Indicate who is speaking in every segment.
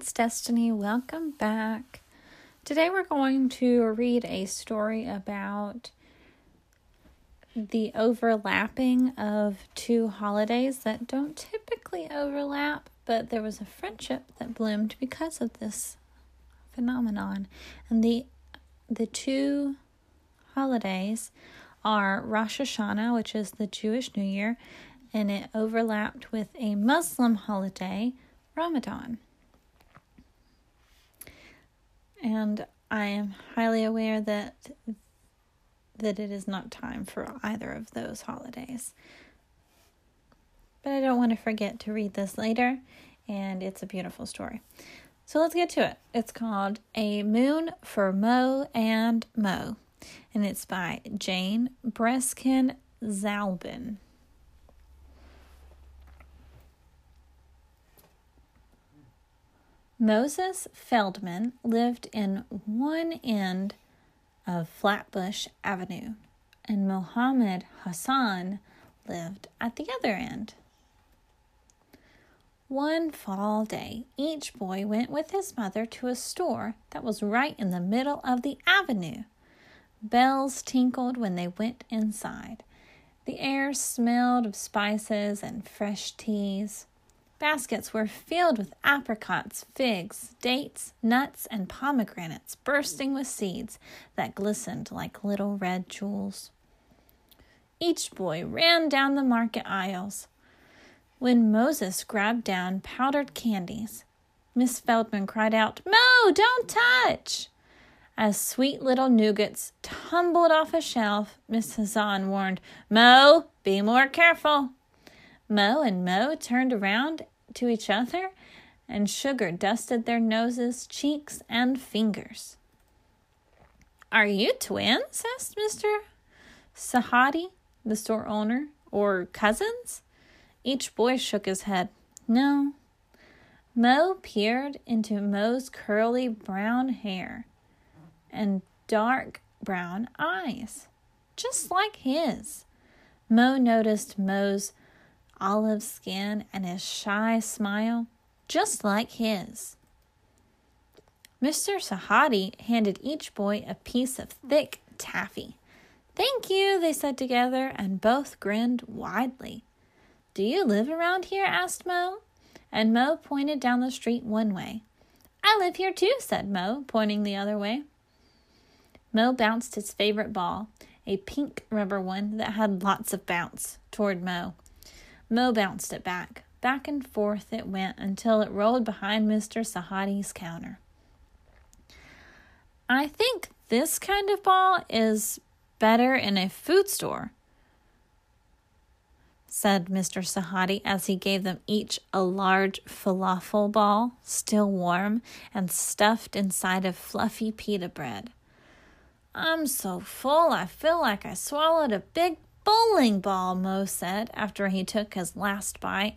Speaker 1: it's Destiny. Welcome back. Today we're going to read a story about the overlapping of two holidays that don't typically overlap, but there was a friendship that bloomed because of this phenomenon. And the the two holidays are Rosh Hashanah, which is the Jewish New Year, and it overlapped with a Muslim holiday, Ramadan. And I am highly aware that that it is not time for either of those holidays. But I don't want to forget to read this later, and it's a beautiful story. So let's get to it. It's called A Moon for Moe and Mo, and it's by Jane Breskin Zalben. Moses Feldman lived in one end of Flatbush Avenue, and Mohammed Hassan lived at the other end. One fall day, each boy went with his mother to a store that was right in the middle of the avenue. Bells tinkled when they went inside. The air smelled of spices and fresh teas. Baskets were filled with apricots, figs, dates, nuts, and pomegranates bursting with seeds that glistened like little red jewels. Each boy ran down the market aisles. When Moses grabbed down powdered candies, Miss Feldman cried out, Mo, don't touch! As sweet little nougats tumbled off a shelf, Miss Hassan warned, Mo, be more careful. Mo and Mo turned around to each other, and sugar dusted their noses, cheeks, and fingers. Are you twins? asked Mr. Sahadi, the store owner, or cousins? Each boy shook his head. No. Mo peered into Mo's curly brown hair and dark brown eyes, just like his. Mo noticed Mo's olive skin and his shy smile, just like his. Mr. Sahadi handed each boy a piece of thick taffy. Thank you, they said together, and both grinned widely. Do you live around here? asked Mo. And Mo pointed down the street one way. I live here too, said Mo, pointing the other way. Mo bounced his favorite ball, a pink rubber one that had lots of bounce, toward Mo. Mo bounced it back. Back and forth it went until it rolled behind Mr. Sahadi's counter. I think this kind of ball is better in a food store, said Mr. Sahadi as he gave them each a large falafel ball, still warm and stuffed inside of fluffy pita bread. I'm so full I feel like I swallowed a big bowling ball, Mo said after he took his last bite.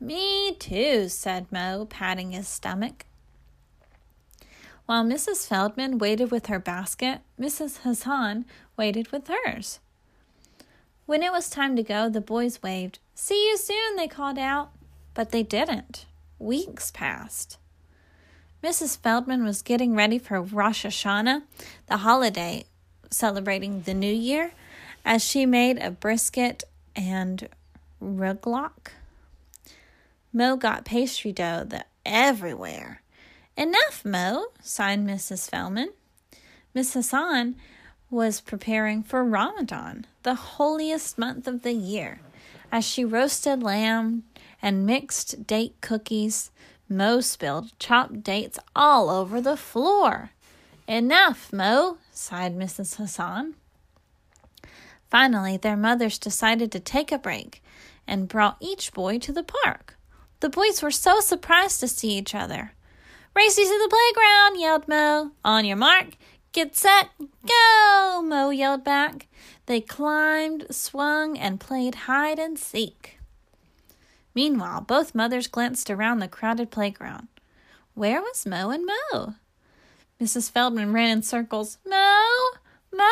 Speaker 1: Me too, said Mo, patting his stomach. While Mrs. Feldman waited with her basket, Mrs. Hassan waited with hers. When it was time to go, the boys waved. See you soon, they called out. But they didn't. Weeks passed. Mrs. Feldman was getting ready for Rosh Hashanah, the holiday celebrating the new year, as she made a brisket and rugelach. Mo got pastry dough the, everywhere. Enough, Mo, sighed Mrs. Feldman. Miss Hassan was preparing for Ramadan, the holiest month of the year. As she roasted lamb and mixed date cookies, Mo spilled chopped dates all over the floor. Enough, Mo, sighed Mrs. Hassan. Finally, their mothers decided to take a break and brought each boy to the park. The boys were so surprised to see each other. Race you to the playground, yelled Mo. On your mark, get set, go, Mo yelled back. They climbed, swung, and played hide and seek. Meanwhile, both mothers glanced around the crowded playground. Where was Mo and Mo? Mrs. Feldman ran in circles. Mo! Mo!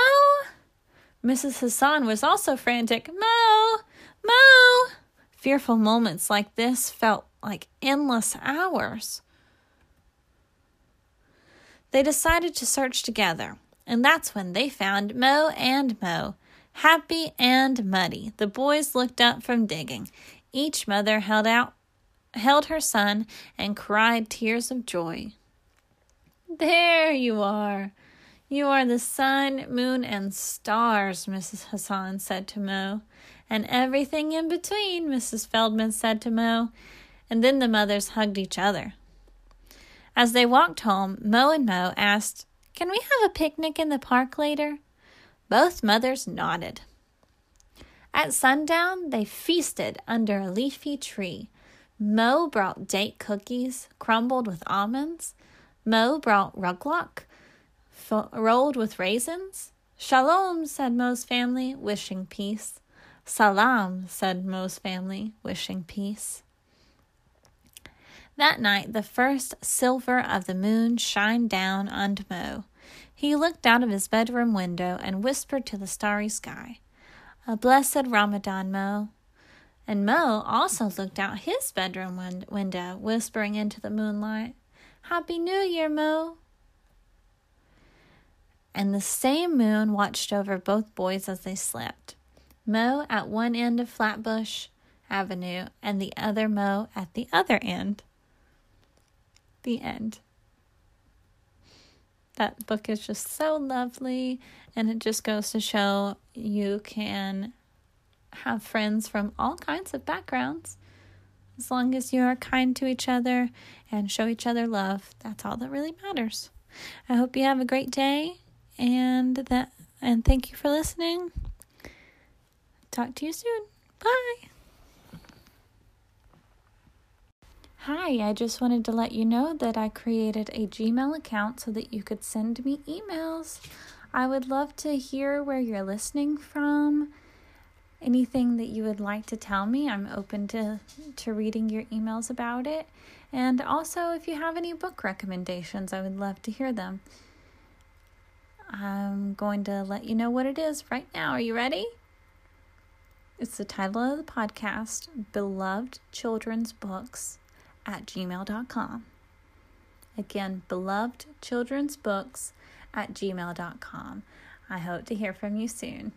Speaker 1: Mrs. Hassan was also frantic. Mo! Mo! Fearful moments like this felt like endless hours. They decided to search together, and that's when they found Mo and Mo, happy and muddy. The boys looked up from digging. Each mother held out held her son and cried tears of joy. There you are. You are the sun, moon, and stars, Mrs. Hassan said to Mo. And everything in between, Mrs. Feldman said to Mo. And then the mothers hugged each other. As they walked home, Mo and Mo asked, Can we have a picnic in the park later? Both mothers nodded. At sundown, they feasted under a leafy tree. Mo brought date cookies crumbled with almonds. Mo brought rugelach f- rolled with raisins. Shalom, said Mo's family, wishing peace. Salam, said Mo's family, wishing peace. That night, the first silver of the moon shined down on Mo. He looked out of his bedroom window and whispered to the starry sky, A blessed Ramadan, Mo. And Mo also looked out his bedroom win- window, whispering into the moonlight, Happy New Year, Mo. And the same moon watched over both boys as they slept. Mo at one end of Flatbush Avenue and the other Mo at the other end. The end. That book is just so lovely, and it just goes to show you can have friends from all kinds of backgrounds. As long as you are kind to each other and show each other love, that's all that really matters. I hope you have a great day and that and thank you for listening. Talk to you soon. Bye. Hi, I just wanted to let you know that I created a Gmail account so that you could send me emails. I would love to hear where you're listening from. Anything that you would like to tell me, I'm open to, to reading your emails about it. And also, if you have any book recommendations, I would love to hear them. I'm going to let you know what it is right now. Are you ready? It's the title of the podcast Beloved Children's Books at gmail.com. Again, beloved children's books at gmail.com. I hope to hear from you soon.